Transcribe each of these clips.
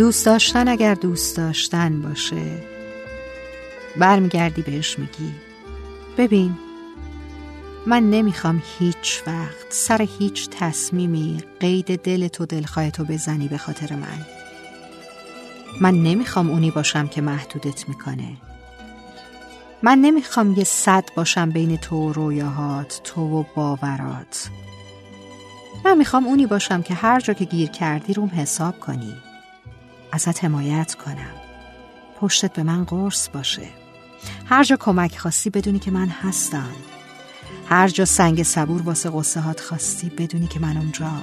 دوست داشتن اگر دوست داشتن باشه. برمیگردی بهش میگی ببین من نمی‌خوام هیچ وقت سر هیچ تصمیمی قید دل تو دلخواه تو بزنی به خاطر من. من نمی‌خوام اونی باشم که محدودت می‌کنه. من نمی‌خوام یه صد باشم بین تو و رویاهات تو و باورات. من می‌خوام اونی باشم که هر جا که گیر کردی روم حساب کنی. ازت حمایت کنم. پشتت به من قرص باشه. هر جا کمک خواستی بدونی که من هستم. هر جا سنگ صبور واسه قصه هات خواستی بدونی که من اونجام.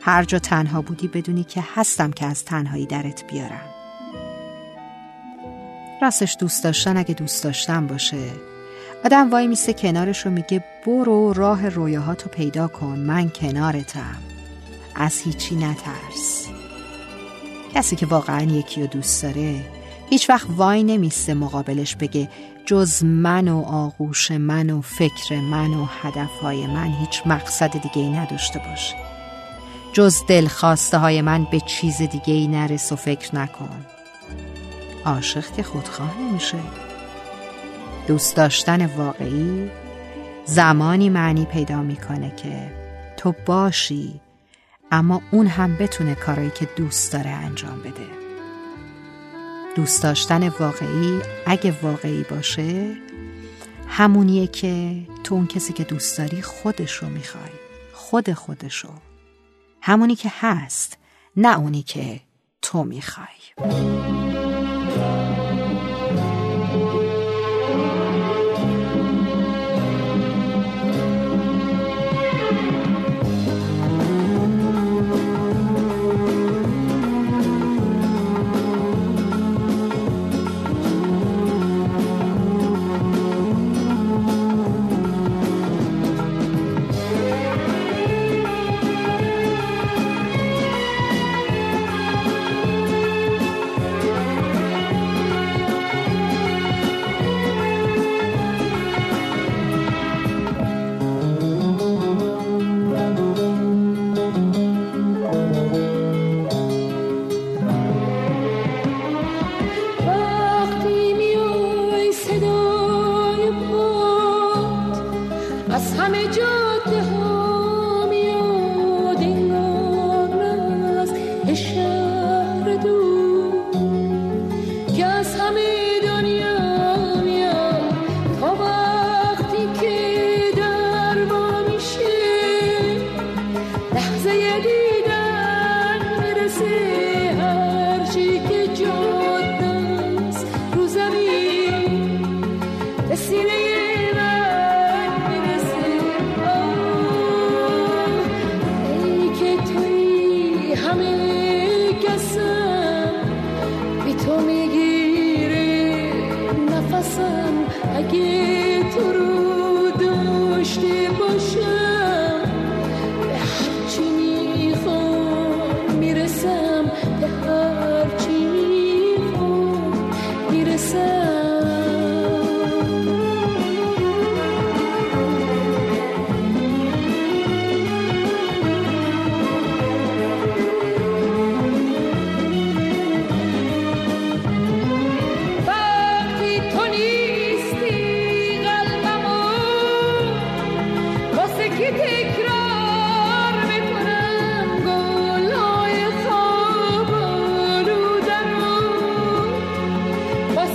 هر جا تنها بودی بدونی که هستم که از تنهایی درت بیارم. راستش دوست داشتن اگه دوست داشتن باشه. آدم وای میسته کنارش رو میگه برو راه رویاهاتو پیدا کن من کنارتم. از هیچی نترس. کسی که واقعا یکی رو دوست داره هیچ وقت وای نمیسته مقابلش بگه جز من و آغوش من و فکر من و هدفهای من هیچ مقصد دیگه ای نداشته باشه. جز دلخواسته های من به چیز دیگه ای نرس و فکر نکن. عاشق که خودخواه نمیشه دوست داشتن واقعی زمانی معنی پیدا می‌کنه که تو باشی اما اون هم بتونه کارایی که دوست داره انجام بده. دوست داشتن واقعی اگه واقعی باشه همونیه که تو اون کسی که دوست داری خودش رو می‌خوای خود خودشو. همونی که هست نه اونی که تو می‌خوای. perdu می‌گیره نفسم اگه تو رو داشتی باشم.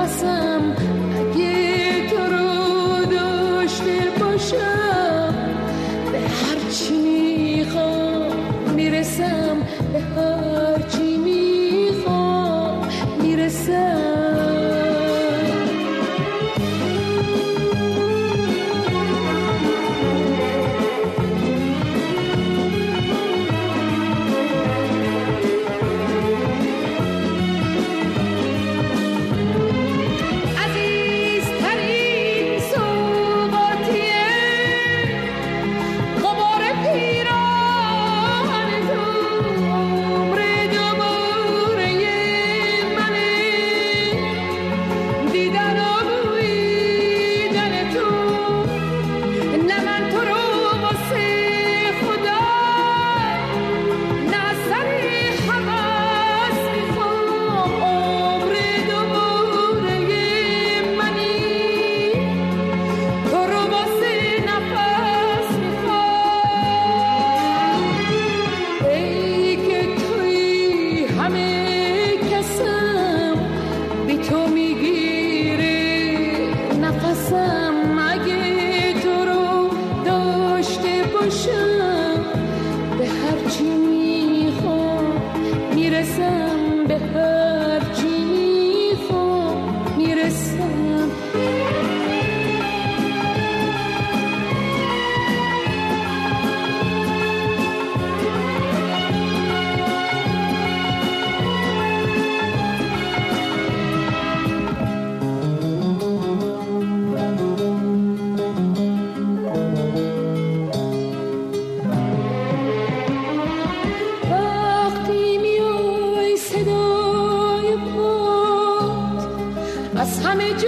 awesome. تو نفسم مگه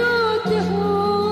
جرات هون